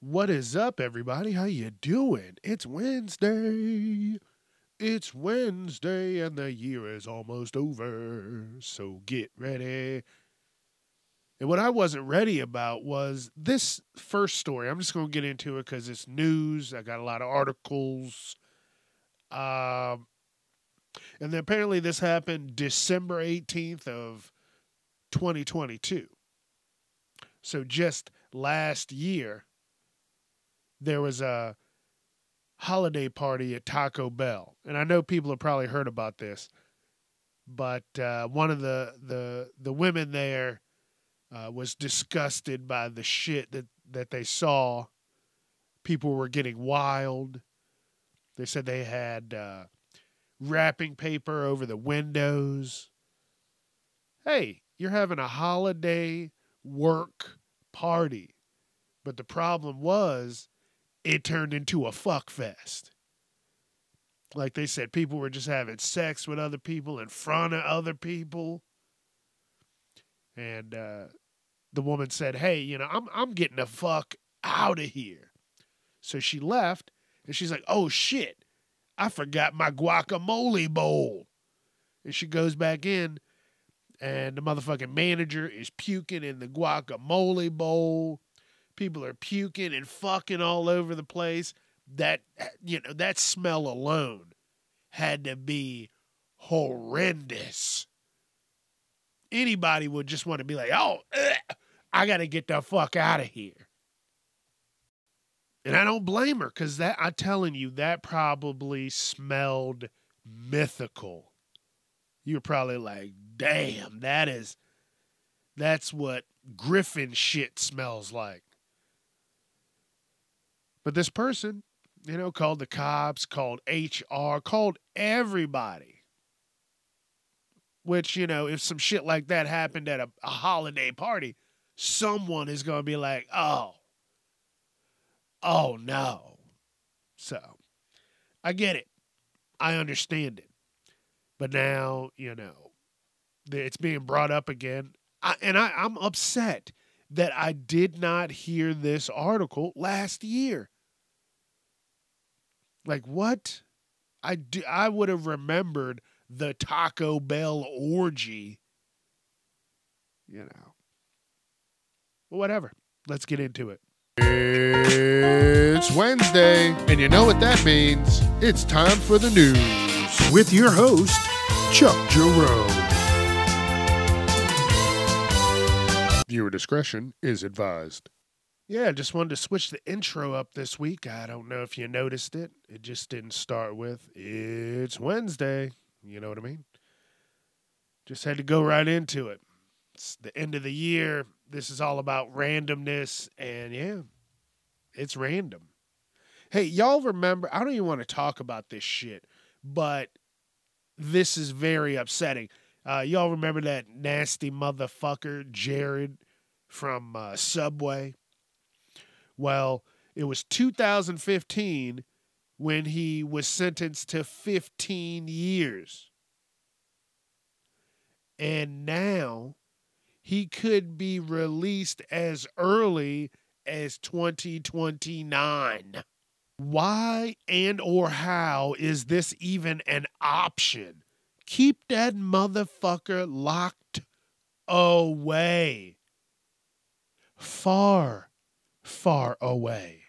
What is up, everybody? How you doing? It's Wednesday. It's Wednesday, and the year is almost over. So get ready. And what I wasn't ready about was this first story. I'm just going to get into it because it's news. I got a lot of articles. Um, and then apparently this happened December 18th of 2022. So just last year, there was a holiday party at Taco Bell, and I know people have probably heard about this, but uh, one of the the the women there uh, was disgusted by the shit that that they saw. People were getting wild. They said they had uh, wrapping paper over the windows. Hey, you're having a holiday work party. But the problem was it turned into a fuck fest. Like they said, people were just having sex with other people in front of other people. And uh, the woman said, Hey, you know, I'm I'm getting the fuck out of here. So she left and she's like, Oh shit, I forgot my guacamole bowl. And she goes back in and the motherfucking manager is puking in the guacamole bowl people are puking and fucking all over the place. That you know, that smell alone had to be horrendous. Anybody would just want to be like, "Oh, ugh, I got to get the fuck out of here." And I don't blame her cuz that I'm telling you that probably smelled mythical. You're probably like, "Damn, that is that's what griffin shit smells like." But this person, you know, called the cops, called HR, called everybody. Which, you know, if some shit like that happened at a, a holiday party, someone is going to be like, oh, oh no. So I get it. I understand it. But now, you know, it's being brought up again. I, and I, I'm upset that I did not hear this article last year. Like what? I do, I would have remembered the Taco Bell orgy. You know. Well, whatever. Let's get into it. It's Wednesday, and you know what that means. It's time for the news. With your host, Chuck Jerome. Viewer discretion is advised. Yeah, just wanted to switch the intro up this week. I don't know if you noticed it. It just didn't start with It's Wednesday. You know what I mean? Just had to go right into it. It's the end of the year. This is all about randomness. And yeah, it's random. Hey, y'all remember? I don't even want to talk about this shit, but this is very upsetting. Uh, y'all remember that nasty motherfucker, Jared from uh, Subway? Well, it was 2015 when he was sentenced to 15 years. And now he could be released as early as 2029. Why and or how is this even an option? Keep that motherfucker locked away. Far far away.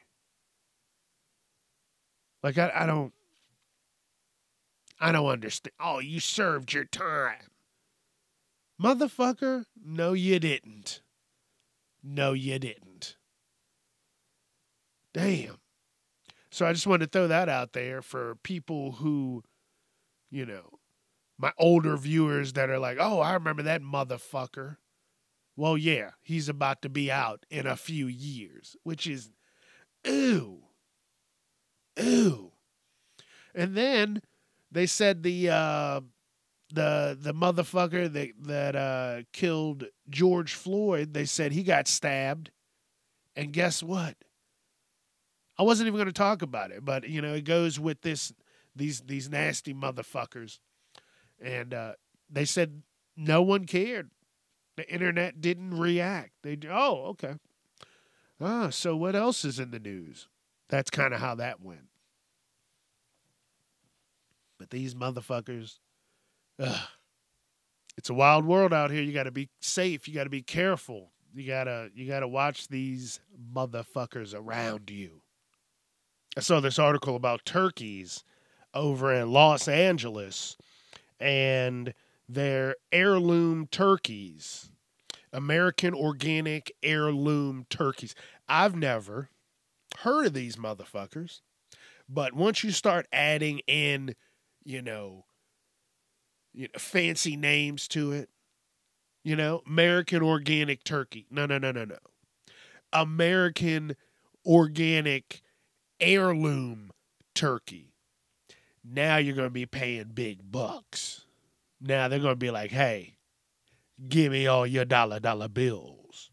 Like I, I don't I don't understand. Oh, you served your time. Motherfucker, no you didn't. No you didn't. Damn. So I just wanted to throw that out there for people who, you know, my older viewers that are like, "Oh, I remember that motherfucker." Well, yeah, he's about to be out in a few years, which is ooh. Ooh. And then they said the uh the the motherfucker that that uh killed George Floyd, they said he got stabbed. And guess what? I wasn't even going to talk about it, but you know, it goes with this these these nasty motherfuckers. And uh they said no one cared. The internet didn't react. They oh okay. Ah, so what else is in the news? That's kind of how that went. But these motherfuckers, ugh, it's a wild world out here. You got to be safe. You got to be careful. You gotta you gotta watch these motherfuckers around you. I saw this article about turkeys over in Los Angeles and their heirloom turkeys. American organic heirloom turkeys. I've never heard of these motherfuckers, but once you start adding in, you know, you know fancy names to it, you know, American organic turkey. No, no, no, no, no. American organic heirloom turkey. Now you're going to be paying big bucks. Now they're going to be like, hey, give me all your dollar dollar bills.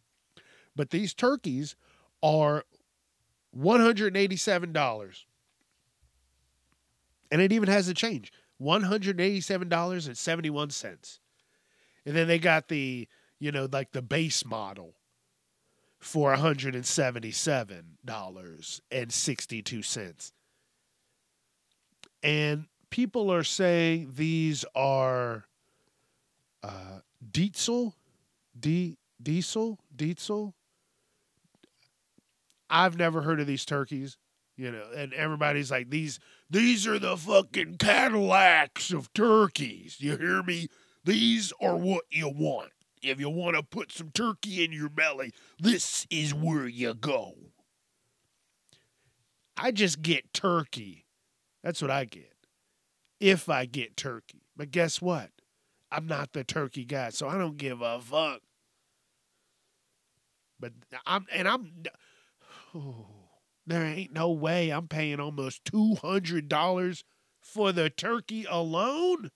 But these turkeys are $187. And it even has a change $187.71. And then they got the, you know, like the base model for $177.62. And people are saying these are uh, diesel, D, diesel, diesel. I've never heard of these turkeys, you know, and everybody's like, these, these are the fucking Cadillacs of turkeys. You hear me? These are what you want. If you want to put some turkey in your belly, this is where you go. I just get turkey. That's what I get. If I get turkey. But guess what? I'm not the turkey guy, so I don't give a fuck. But I'm and I'm oh, there ain't no way I'm paying almost two hundred dollars for the turkey alone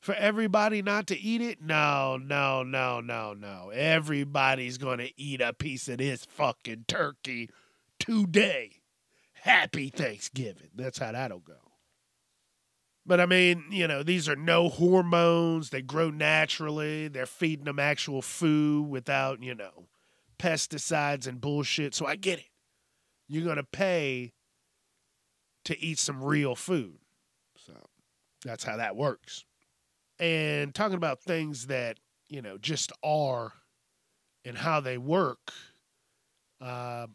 for everybody not to eat it? No, no, no, no, no. Everybody's to eat a piece of this fucking turkey today. Happy Thanksgiving. That's how that'll go. But I mean, you know, these are no hormones. They grow naturally. They're feeding them actual food without, you know, pesticides and bullshit. So I get it. You're going to pay to eat some real food. So that's how that works and talking about things that you know just are and how they work. Uh,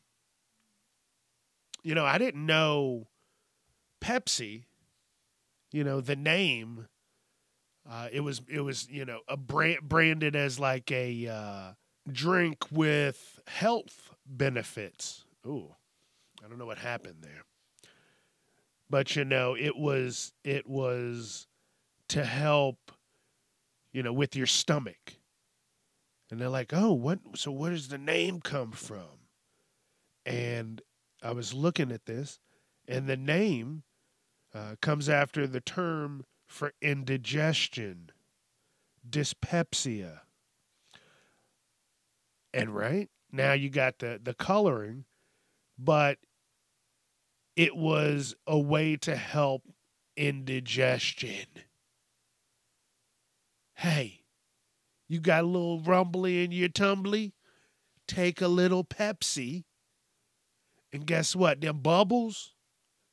you know, I didn't know Pepsi. You know the name. Uh, it was it was you know a brand branded as like a uh, drink with health benefits. Ooh, I don't know what happened there, but you know it was it was to help you know, with your stomach. And they're like, oh, what? So where does the name come from? And I was looking at this, and the name uh, comes after the term for indigestion, dyspepsia. And right now you got the, the coloring, but it was a way to help indigestion hey, you got a little rumbly in your tumbly? Take a little Pepsi. And guess what? Them bubbles,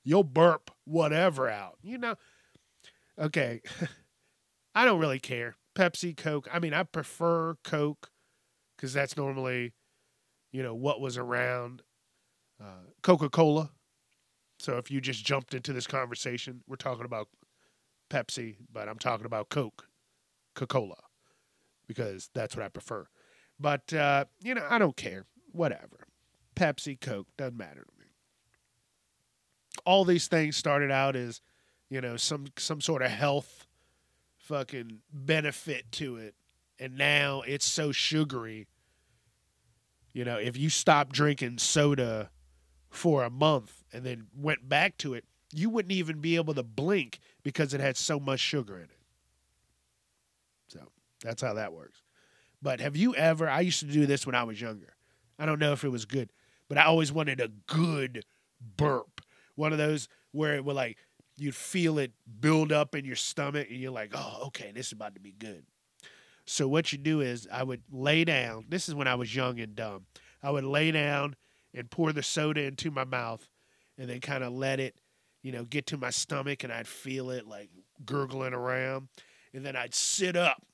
you'll burp whatever out. You know, okay, I don't really care. Pepsi, Coke. I mean, I prefer Coke because that's normally, you know, what was around. Uh, Coca Cola. So if you just jumped into this conversation, we're talking about Pepsi, but I'm talking about Coke. Coca-Cola because that's what I prefer. But uh, you know, I don't care. Whatever. Pepsi, Coke, doesn't matter. All these things started out as, you know, some some sort of health fucking benefit to it. And now it's so sugary. You know, if you stop drinking soda for a month and then went back to it, you wouldn't even be able to blink because it had so much sugar in it. So that's how that works. But have you ever? I used to do this when I was younger. I don't know if it was good, but I always wanted a good burp. One of those where it would like you'd feel it build up in your stomach, and you're like, "Oh, okay, this is about to be good." So what you do is I would lay down. This is when I was young and dumb. I would lay down and pour the soda into my mouth and then kind of let it, you know, get to my stomach and I'd feel it like gurgling around. And then I'd sit up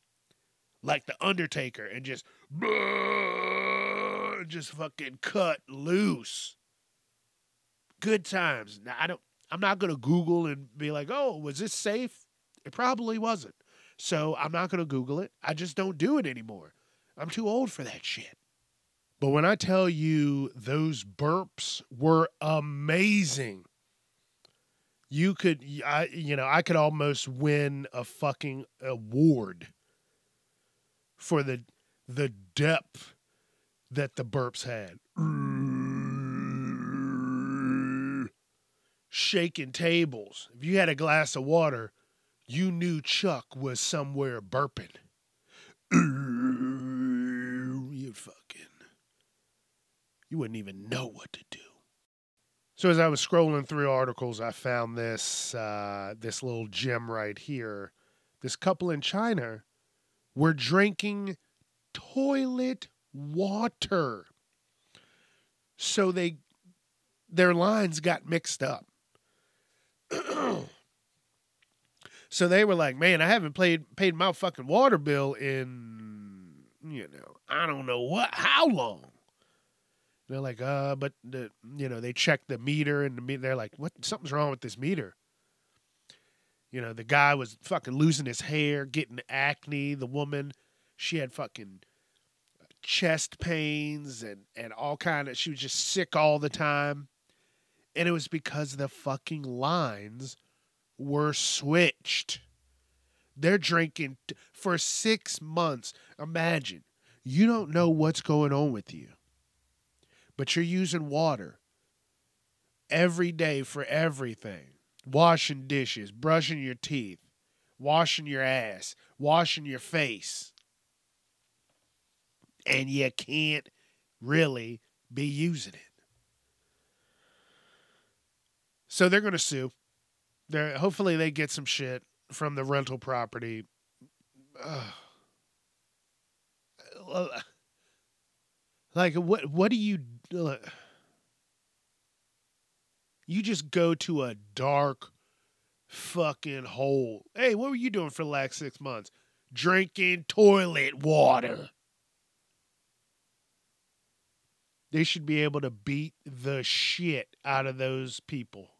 like the Undertaker and just just fucking cut loose. Good times. Now I don't I'm not gonna Google and be like, oh, was this safe? It probably wasn't. So I'm not gonna Google it. I just don't do it anymore. I'm too old for that shit. But when I tell you those burps were amazing, you could, I, you know, I could almost win a fucking award for the the depth that the burps had. Shaking tables. If you had a glass of water, you knew Chuck was somewhere burping. You fucking. You wouldn't even know what to do. So as I was scrolling through articles, I found this uh, this little gem right here. This couple in China were drinking toilet water. So they their lines got mixed up. so they were like, "Man, I haven't paid paid my fucking water bill in you know I don't know what how long." They're like, "Uh, but the you know they checked the meter and the meter, they're like, what something's wrong with this meter." You know, the guy was fucking losing his hair, getting acne. The woman, she had fucking chest pains and and all kind of she was just sick all the time and it was because the fucking lines were switched. They're drinking t- for 6 months. Imagine you don't know what's going on with you but you're using water every day for everything. Washing dishes brushing your teeth washing your ass washing your face. And you can't really be using it. So they're going to sue. They're hopefully they get some shit from the rental property. Ugh. Like what what do you uh, You just go to a dark fucking hole. Hey, what were you doing for the last 6 months? Drinking toilet water. They should be able to beat the shit out of those people.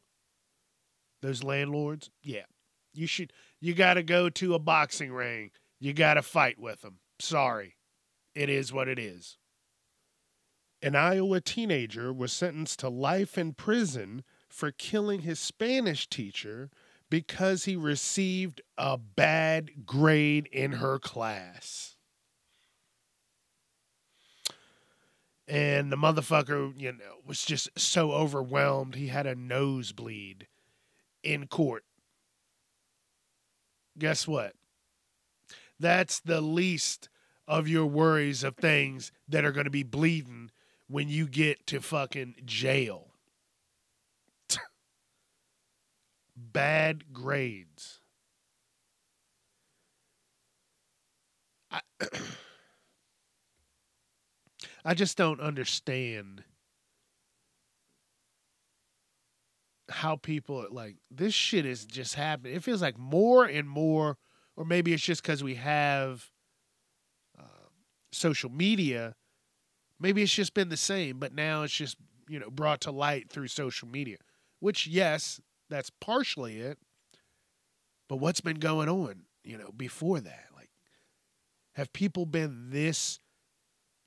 Those landlords, yeah. You should you got to go to a boxing ring. You got to fight with them. Sorry. It is what it is. An Iowa teenager was sentenced to life in prison for killing his Spanish teacher because he received a bad grade in her class. and the motherfucker, you know, was just so overwhelmed he had a nosebleed in court. Guess what? That's the least of your worries of things that are going to be bleeding when you get to fucking jail. Bad grades. I I just don't understand how people like this shit is just happening. It feels like more and more, or maybe it's just because we have uh, social media. Maybe it's just been the same, but now it's just you know brought to light through social media. Which yes, that's partially it. But what's been going on, you know, before that? Like, have people been this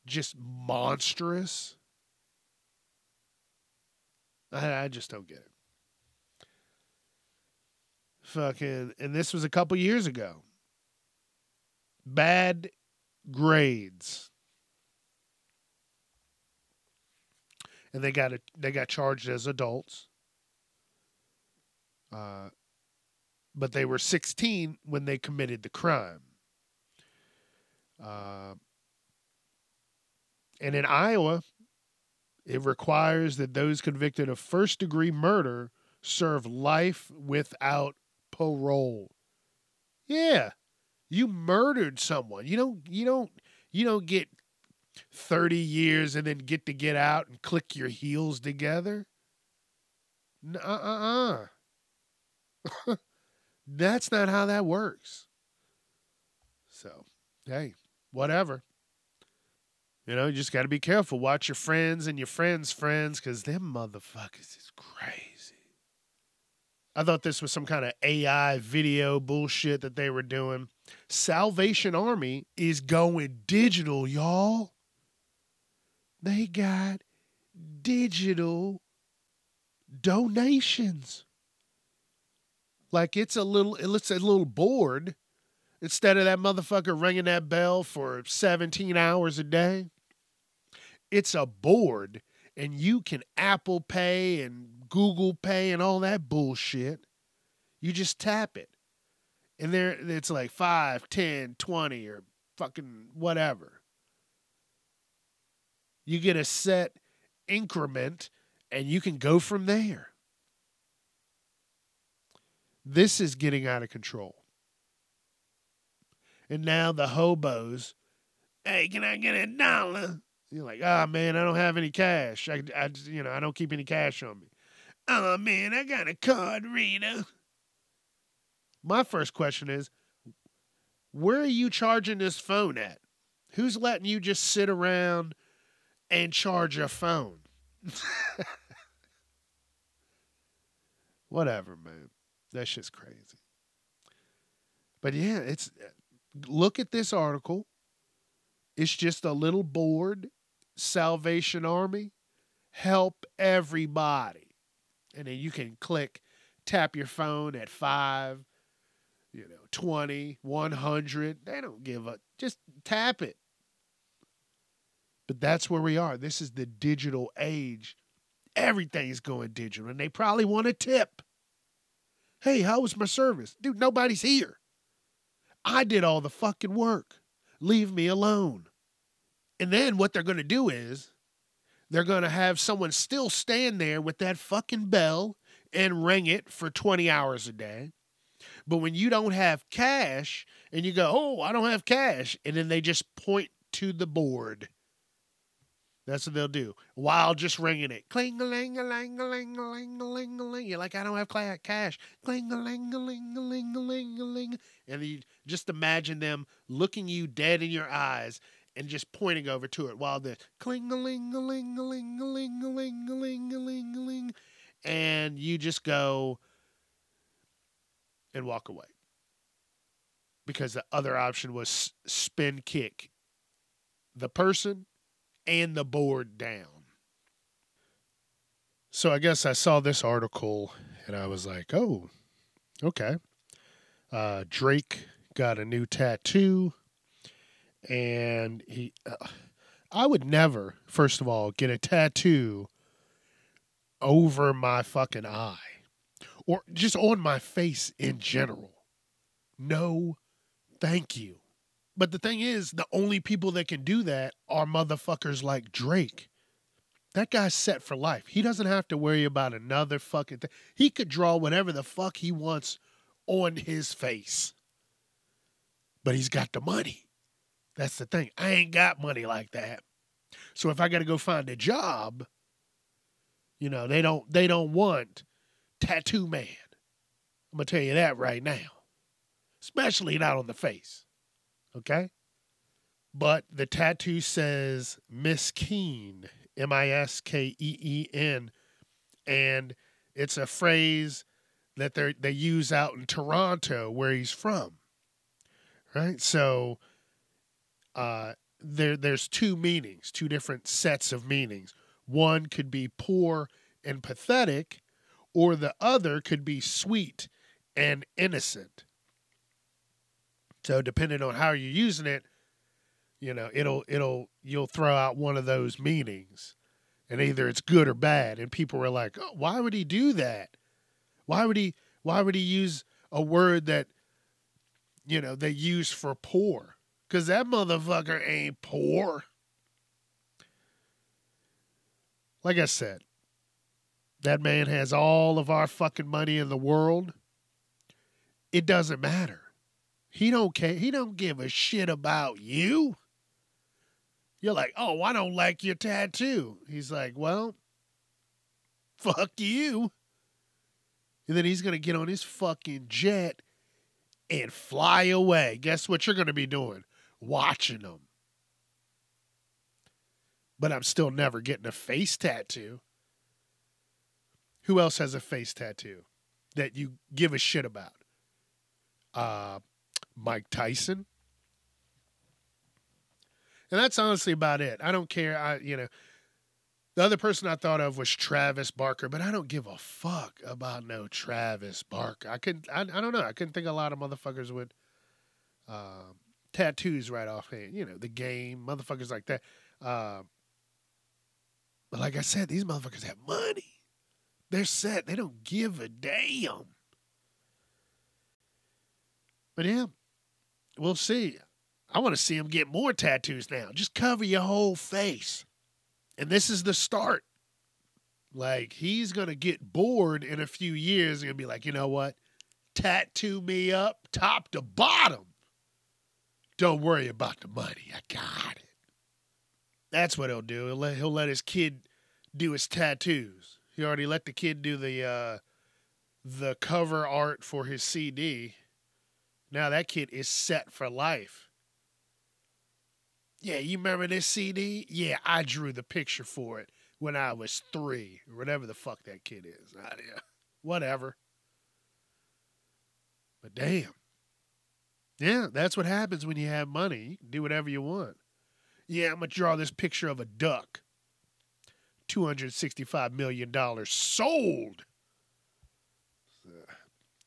just monstrous. I, I just don't get it. Fucking, and this was a couple years ago. Bad grades. And they got a, they got charged as adults. Uh, but they were 16 when they committed the crime. Uh, and in Iowa, it requires that those convicted of first degree murder serve life without parole. Yeah. You murdered someone. You don't you don't you don't get 30 years and then get to get out and click your heels together? Uh uh uh. That's not how that works. So, hey, whatever. You know, you just got to be careful. Watch your friends and your friends' friends because them motherfuckers is crazy. I thought this was some kind of AI video bullshit that they were doing. Salvation Army is going digital, y'all. They got digital donations. Like it's a little, it's a little board instead of that motherfucker ringing that bell for 17 hours a day. It's a board, and you can Apple Pay and Google Pay and all that bullshit. You just tap it. And there it's like 5, 10, 20 or fucking whatever. You get a set increment and you can go from there. This is getting out of control. And now the hobos, hey, can I get a dollar? You're like, oh man, I don't have any cash. I, I, you know, I don't keep any cash on me. Oh man, I got a card reader. My first question is where are you charging this phone at? Who's letting you just sit around and charge a phone? Whatever, man. That's just crazy. But yeah, it's look at this article. It's just a little board, Salvation Army, help everybody and then you can click tap your phone at 5 you know 20 100 they don't give a just tap it. But that's where we are. This is the digital age. Everything's going digital and they probably want a tip. Hey how was my service? Dude nobody's here. I did all the fucking work. Leave me alone. And then what they're going to do is they're going to have someone still stand there with that fucking bell and ring it for 20 hours a day. But when you don't have cash and you go, oh, I don't have cash, and then they just point to the board. That's what they'll do while just ringing it. Cling a ling a ling a ling a ling a ling a ling. You're like, I don't have cash. Cling a ling a ling a ling a ling a ling. And you just imagine them looking you dead in your eyes and just pointing over to it while the cling a ling a ling a ling a ling a ling a ling a ling a ling and you just go and walk away because the other option was spin kick the person and the board down. So I guess I saw this article and I was like, oh, okay. Uh, Drake got a new tattoo and he uh, I would never first of all get a tattoo over my fucking eye or just on my face in general. No, thank you. But the thing is, the only people that can do that are motherfuckers like Drake. That guy's set for life. He doesn't have to worry about another fucking thing. He could draw whatever the fuck he wants on his face. But he's got the money. That's the thing. I ain't got money like that. So if I got to go find a job, you know, they don't they don't want tattoo man. I'm going to tell you that right now. Especially not on the face. Okay? But the tattoo says Miskeen, M I S K E E N, and it's a phrase that they they use out in Toronto where he's from. Right? So uh, there there's two meanings, two different sets of meanings. One could be poor and pathetic, or the other could be sweet and innocent. So depending on how you're using it, you know, it'll it'll you'll throw out one of those meanings. And either it's good or bad. And people were like, oh, why would he do that? Why would he why would he use a word that you know they use for poor? Because that motherfucker ain't poor. Like I said, that man has all of our fucking money in the world. It doesn't matter. He don't care. He don't give a shit about you. You're like, oh, I don't like your tattoo. He's like, well, fuck you. And then he's to get on his fucking jet and fly away. Guess what you're to be doing? Watching them. But I'm still never getting a face tattoo. Who else has a face tattoo that you give a shit about? Uh, Mike Tyson. And that's honestly about it. I don't care. I, you know, the other person I thought of was Travis Barker, but I don't give a fuck about no Travis Barker. I couldn't. I, I don't know. I couldn't think a lot of motherfuckers would uh, tattoos right offhand. You know, the game, motherfuckers like that. Uh, but like I said, these motherfuckers have money. They're set. They don't give a damn. But yeah, we'll see. I want to see him get more tattoos now. Just cover your whole face. And this is the start. Like, he's going to get bored in a few years and be like, you know what? Tattoo me up top to bottom. Don't worry about the money. I got it. That's what he'll do. He'll let, he'll let his kid do his tattoos. He already let the kid do the uh, the cover art for his CD. Now that kid is set for life. Yeah, you remember this CD? Yeah, I drew the picture for it when I was three, whatever the fuck that kid is. whatever. But damn. Yeah, that's what happens when you have money. You can do whatever you want. Yeah, I'm going to draw this picture of a duck. $265 million sold.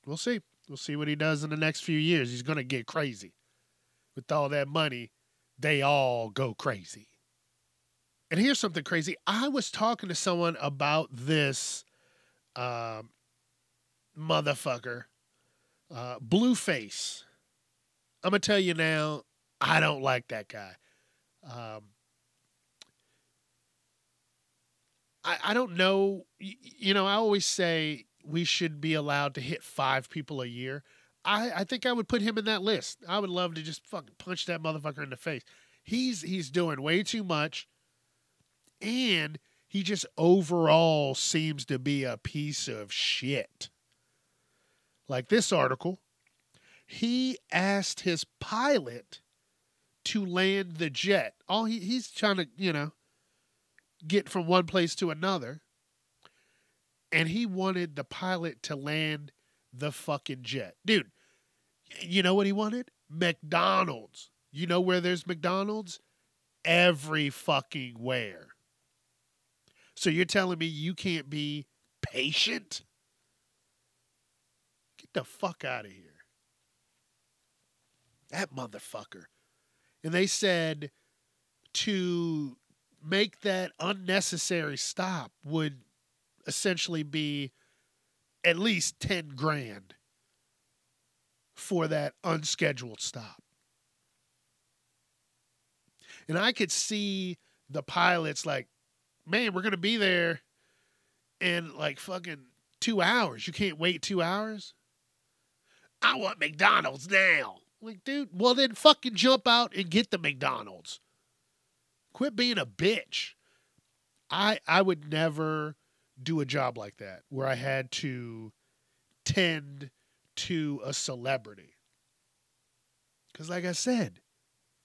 We'll see. We'll see what he does in the next few years. He's going to get crazy. With all that money, they all go crazy. And here's something crazy. I was talking to someone about this um, motherfucker, uh, Blueface. I'm to tell you now, I don't like that guy. Um, I, I don't know. You know, I always say we should be allowed to hit five people a year. I, I think I would put him in that list. I would love to just fucking punch that motherfucker in the face. He's he's doing way too much, and he just overall seems to be a piece of shit. Like this article, he asked his pilot to land the jet. All he, he's trying to, you know, get from one place to another. And he wanted the pilot to land the fucking jet. Dude, you know what he wanted? McDonald's. You know where there's McDonald's? Every fucking where. So you're telling me you can't be patient? Get the fuck out of here. That motherfucker. And they said to make that unnecessary stop would essentially be at least 10 grand for that unscheduled stop. And I could see the pilots like, man, we're going to be there in like fucking two hours. You can't wait two hours? I want McDonald's now. Like, dude, well, then fucking jump out and get the McDonald's. Quit being a bitch. I I would never do a job like that where I had to tend to a celebrity. Cuz like I said,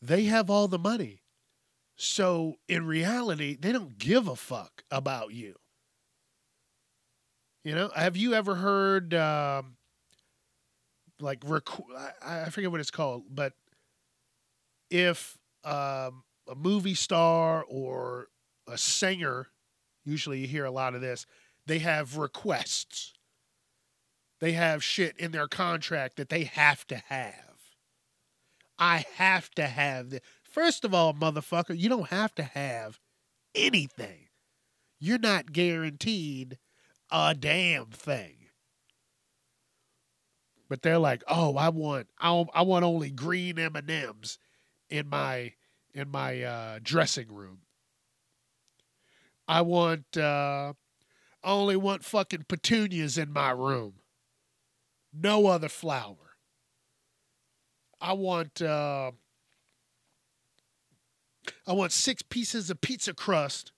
they have all the money. So in reality, they don't give a fuck about you. You know, have you ever heard um, like I, I forget what it's called, but if um, a movie star or a singer, usually you hear a lot of this, they have requests. They have shit in their contract that they have to have. I have to have this. First of all, motherfucker, you don't have to have anything. You're not guaranteed a damn thing. But they're like, "Oh, I want I, I want only green M&Ms in my in my uh, dressing room. I want, uh, I only want fucking petunias in my room. No other flower. I want, uh, I want six pieces of pizza crust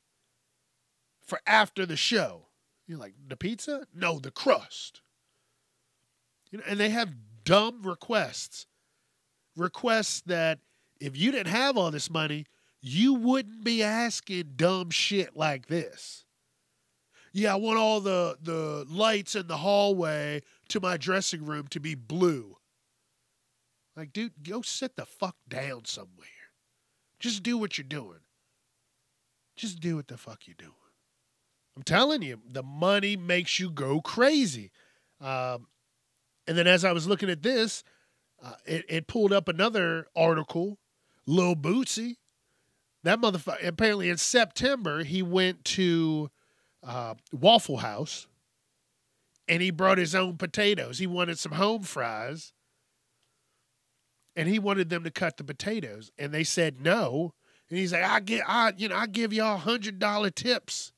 for after the show. You're like, the pizza? No, the crust. You know, and they have dumb requests. Requests that if you didn't have all this money, you wouldn't be asking dumb shit like this. Yeah, I want all the the lights in the hallway to my dressing room to be blue. Like, dude, go sit the fuck down somewhere. Just do what you're doing. Just do what the fuck you're doing. I'm telling you, the money makes you go crazy. Um, and then as I was looking at this, uh, it, it pulled up another article. Lil Boosie, that motherfucker, apparently in September, he went to uh, Waffle House and he brought his own potatoes. He wanted some home fries and he wanted them to cut the potatoes, and they said no. And he's like, I get, I, you know, I give y'all hundred dollar tips.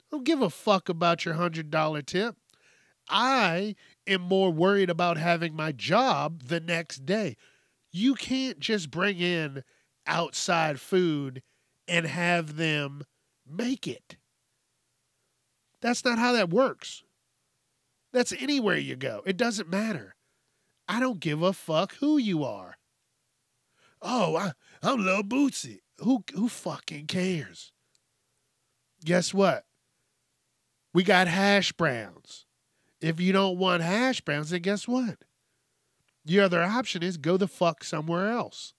I don't give a fuck about your hundred dollar tip. I am more worried about having my job the next day. You can't just bring in outside food and have them make it. That's not how that works. That's anywhere you go. It doesn't matter. I don't give a fuck who you are. Oh, I, I'm Lil Boosie. Who who fucking cares? Guess what? We got hash browns. If you don't want hash browns, then guess what? Your other option is go the fuck somewhere else.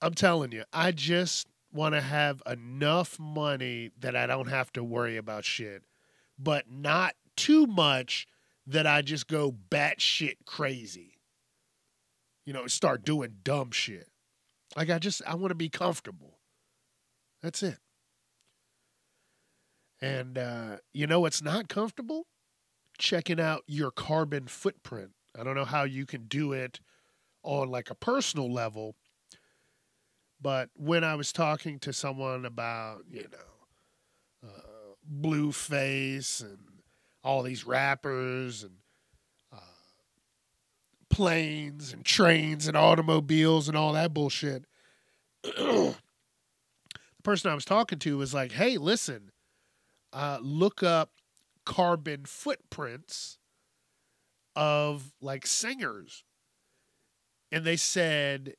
I'm telling you, I just want to have enough money that I don't have to worry about shit, but not too much that I just go batshit crazy. You know, start doing dumb shit. Like I just I want to be comfortable. That's it. And uh, you know what's not comfortable? Checking out your carbon footprint. I don't know how you can do it on like a personal level, but when I was talking to someone about, you know, uh, Blueface and all these rappers and uh, planes and trains and automobiles and all that bullshit. the person I was talking to was like, "Hey, listen, uh, look up carbon footprints of like singers," and they said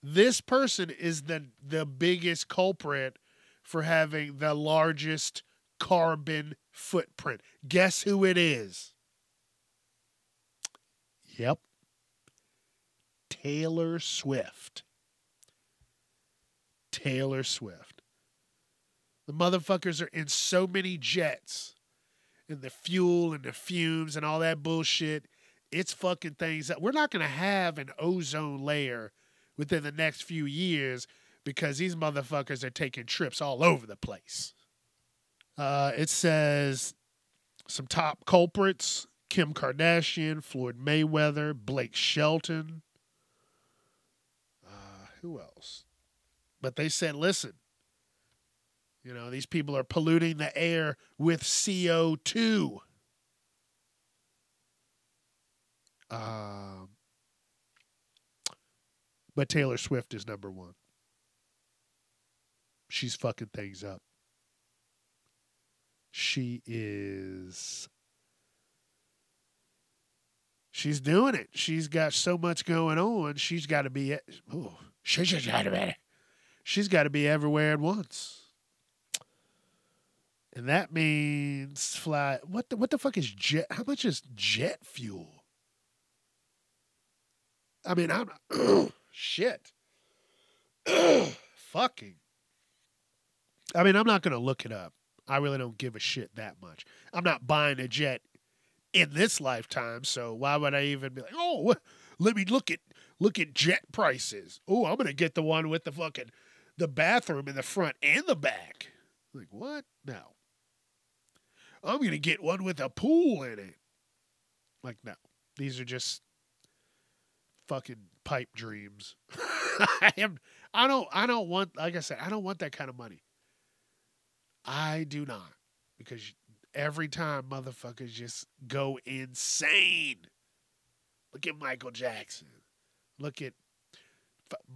this person is the the biggest culprit for having the largest carbon footprint. Guess who it is? Yep. Taylor Swift. Taylor Swift. The motherfuckers are in so many jets and the fuel and the fumes and all that bullshit. It's fucking things that we're not going to have an ozone layer within the next few years because these motherfuckers are taking trips all over the place. Uh, it says some top culprits Kim Kardashian, Floyd Mayweather, Blake Shelton. Uh, who else? But they said, listen, you know, these people are polluting the air with CO2. Um, but Taylor Swift is number one. She's fucking things up. She is. She's doing it. She's got so much going on. She's got to be. Oh, she's got to be. She's got to be everywhere at once. And that means fly. What the what the fuck is jet? How much is jet fuel? I mean, I'm shit. Fucking. I mean, I'm not gonna look it up. I really don't give a shit that much. I'm not buying a jet in this lifetime, so why would I even be like, oh, let me look at look at jet prices. Oh, I'm gonna get the one with the fucking the bathroom in the front and the back. Like what? No. I'm gonna get one with a pool in it. Like no, these are just fucking pipe dreams. I am. I don't. I don't want. Like I said, I don't want that kind of money. I do not. Because every time motherfuckers just go insane. Look at Michael Jackson. Look at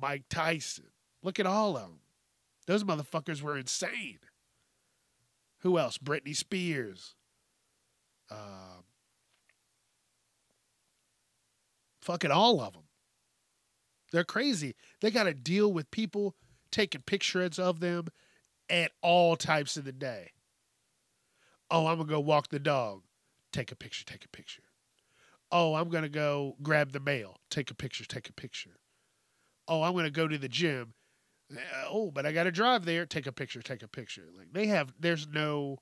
Mike Tyson. Look at all of them. Those motherfuckers were insane. Who else? Britney Spears. Uh, fucking all of them. They're crazy. They got to deal with people taking pictures of them at all types of the day. Oh, I'm going to go walk the dog. Take a picture, take a picture. Oh, I'm going to go grab the mail. Take a picture, take a picture. Oh, I'm going to go to the gym. Oh, but I got to drive there. Take a picture, take a picture. Like they have, there's no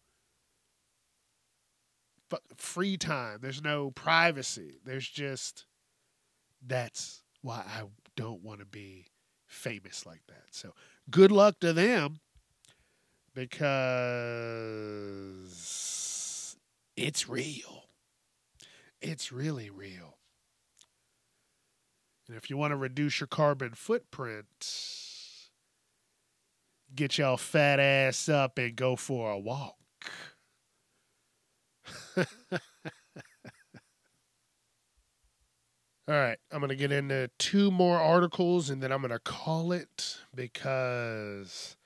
free time. There's no privacy. There's just, that's why I don't want to be famous like that. So good luck to them because it's real. It's really real. And if you want to reduce your carbon footprint, get y'all fat ass up and go for a walk. All right, I'm going to get into two more articles and then I'm going to call it because,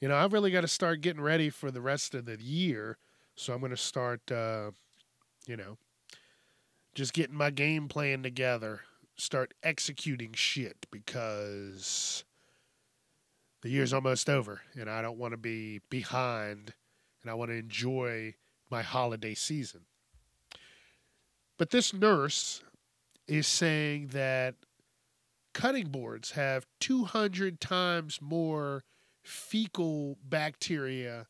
you know, I've really got to start getting ready for the rest of the year. So I'm going to start, uh, you know, just getting my game plan together, start executing shit because the year's almost over and I don't want to be behind and I want to enjoy my holiday season. But this nurse is saying that cutting boards have 200 times more fecal bacteria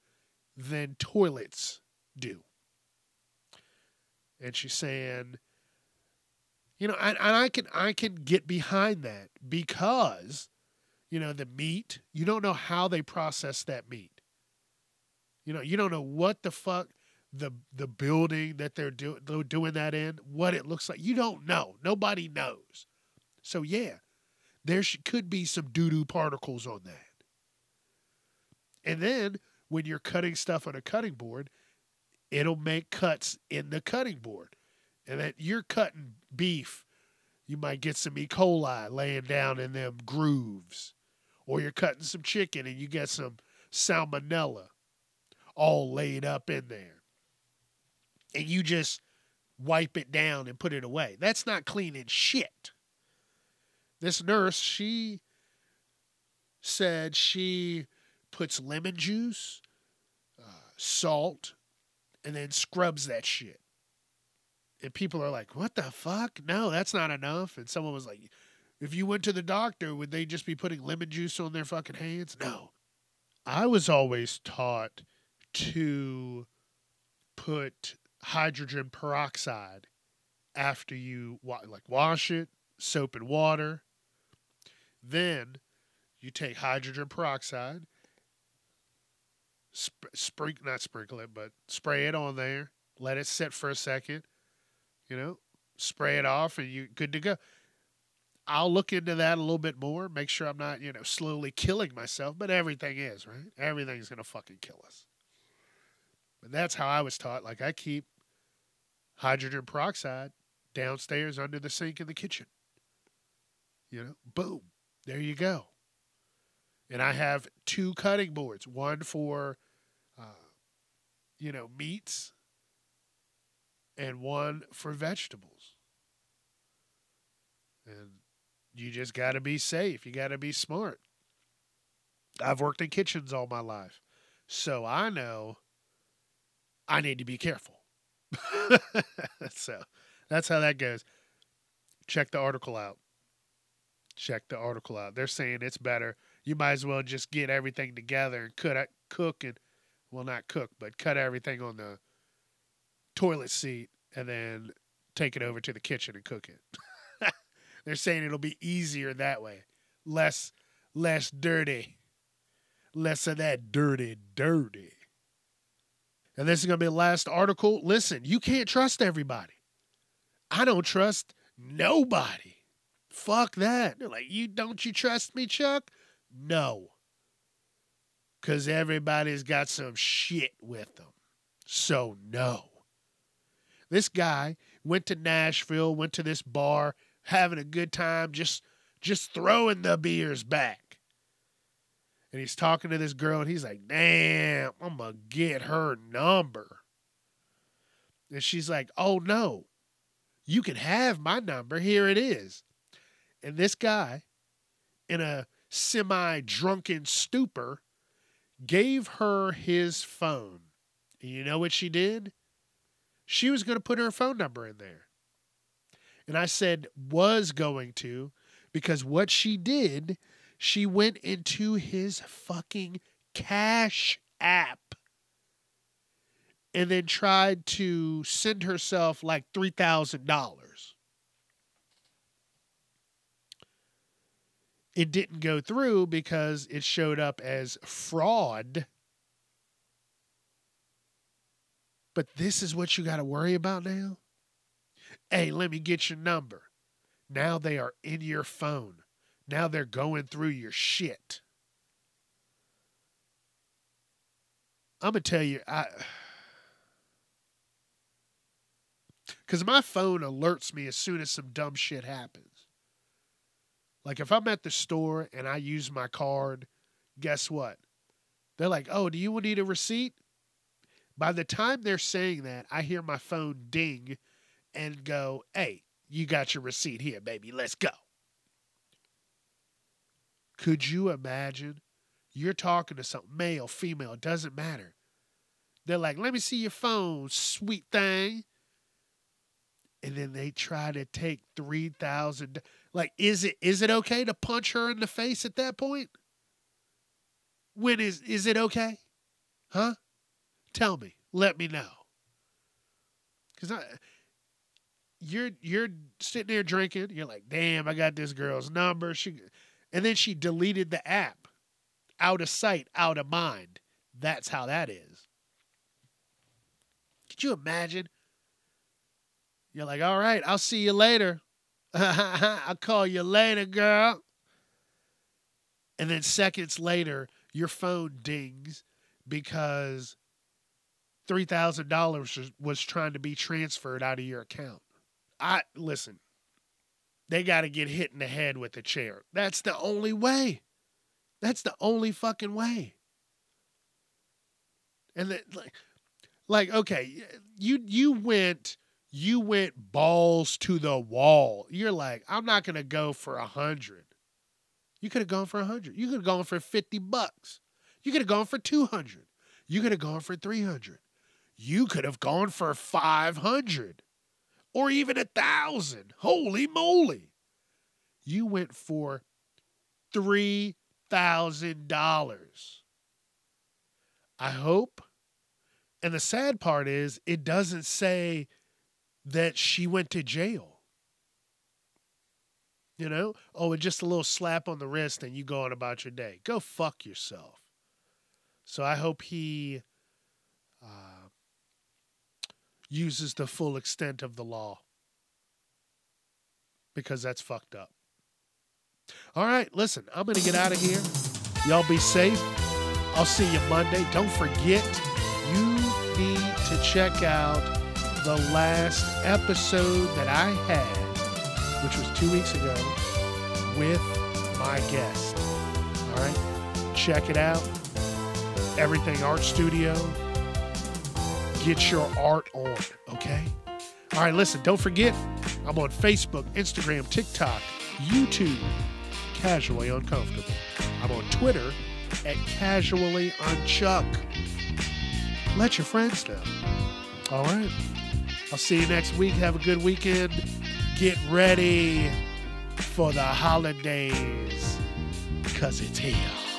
than toilets do. And she's saying, you know, and, and I can I can get behind that because, you know, the meat, you don't know how they process that meat. You know, you don't know what the fuck the the building that they're, do, they're doing that in, what it looks like. You don't know. Nobody knows. So yeah, there could be some doo doo particles on that. And then when you're cutting stuff on a cutting board, it'll make cuts in the cutting board. And then you're cutting beef, you might get some E. coli laying down in them grooves. Or you're cutting some chicken and you get some salmonella all laid up in there and you just wipe it down and put it away. That's not cleaning shit. This nurse, she said she puts lemon juice, uh, salt, and then scrubs that shit. And people are like, what the fuck? No, that's not enough. And someone was like, if you went to the doctor, would they just be putting lemon juice on their fucking hands? No. I was always taught to put hydrogen peroxide after you like wash it, soap and water. Then you take hydrogen peroxide, sp- sprinkle not sprinkle it, but spray it on there. Let it sit for a second. You know, spray it off, and you're good to go. I'll look into that a little bit more. Make sure I'm not, you know, slowly killing myself. But everything is right. Everything's gonna fucking kill us. But that's how I was taught. Like I keep hydrogen peroxide downstairs under the sink in the kitchen. You know, boom, there you go. And I have two cutting boards, one for, uh, you know, meats, and one for vegetables. And you just got to be safe. You got to be smart. I've worked in kitchens all my life. So I know I need to be careful. so that's how that goes. Check the article out. Check the article out. They're saying it's better. You might as well just get everything together and cut cook and well not cook, but cut everything on the toilet seat and then take it over to the kitchen and cook it. They're saying it'll be easier that way. Less less dirty. Less of that dirty dirty and this is going to be the last article. Listen, you can't trust everybody. I don't trust nobody. Fuck that. They're like, you don't you trust me, Chuck? No. Cause everybody's got some shit with them. So no. This guy went to Nashville, went to this bar, having a good time, just just throwing the beers back. And he's talking to this girl, and he's like, damn, I'm to get her number. And she's like, oh no, you can have my number. Here it is. And this guy, in a semi drunken stupor, gave her his phone. And you know what she did? She was going to put her phone number in there. And I said, was going to, because what she did, she went into his fucking cash app and then tried to send herself like $3,000. It didn't go through because it showed up as fraud. But this is what you got to worry about now? Hey, let me get your number. Now they are in your phone. Now they're going through your shit. I'm going to tell you, I. Because my phone alerts me as soon as some dumb shit happens. Like if I'm at the store and I use my card, guess what? They're like, oh, do you need a receipt? By the time they're saying that, I hear my phone ding and go, hey, you got your receipt here, baby. Let's go. Could you imagine? You're talking to some male, female, doesn't matter. They're like, let me see your phone, sweet thing. And then they try to take three thousand. Like, is it is it okay to punch her in the face at that point? When is is it okay? Huh? Tell me. Let me know. Cause I you're you're sitting there drinking. You're like, damn, I got this girl's number. She, and then she deleted the app, out of sight, out of mind. That's how that is. Could you imagine? You're like, all right, I'll see you later. I'll call you later, girl. And then seconds later, your phone dings because $3,000 was trying to be transferred out of your account. I listen. They got to get hit in the head with a chair. That's the only way. That's the only fucking way. And the, like, like okay, you you went you went balls to the wall. You're like, I'm not gonna go for a hundred. You could have gone for a hundred. You could have gone for fifty bucks. You could have gone for two hundred. You could have gone for three hundred. You could have gone for five hundred or even a thousand. Holy moly. You went for $3,000. I hope. And the sad part is, it doesn't say that she went to jail. You know? Oh, just a little slap on the wrist and you go on about your day. Go fuck yourself. So I hope he uh, uses the full extent of the law because that's fucked up. All right, listen, I'm going to get out of here. Y'all be safe. I'll see you Monday. Don't forget, you need to check out the last episode that I had, which was two weeks ago, with my guest. All right, check it out. Everything Art Studio get your art on, okay? All right, listen, don't forget, I'm on Facebook, Instagram, TikTok, YouTube, Casually Uncomfortable. I'm on Twitter at Casually Unchuck. Let your friends know. All right. I'll see you next week. Have a good weekend. Get ready for the holidays because it's here.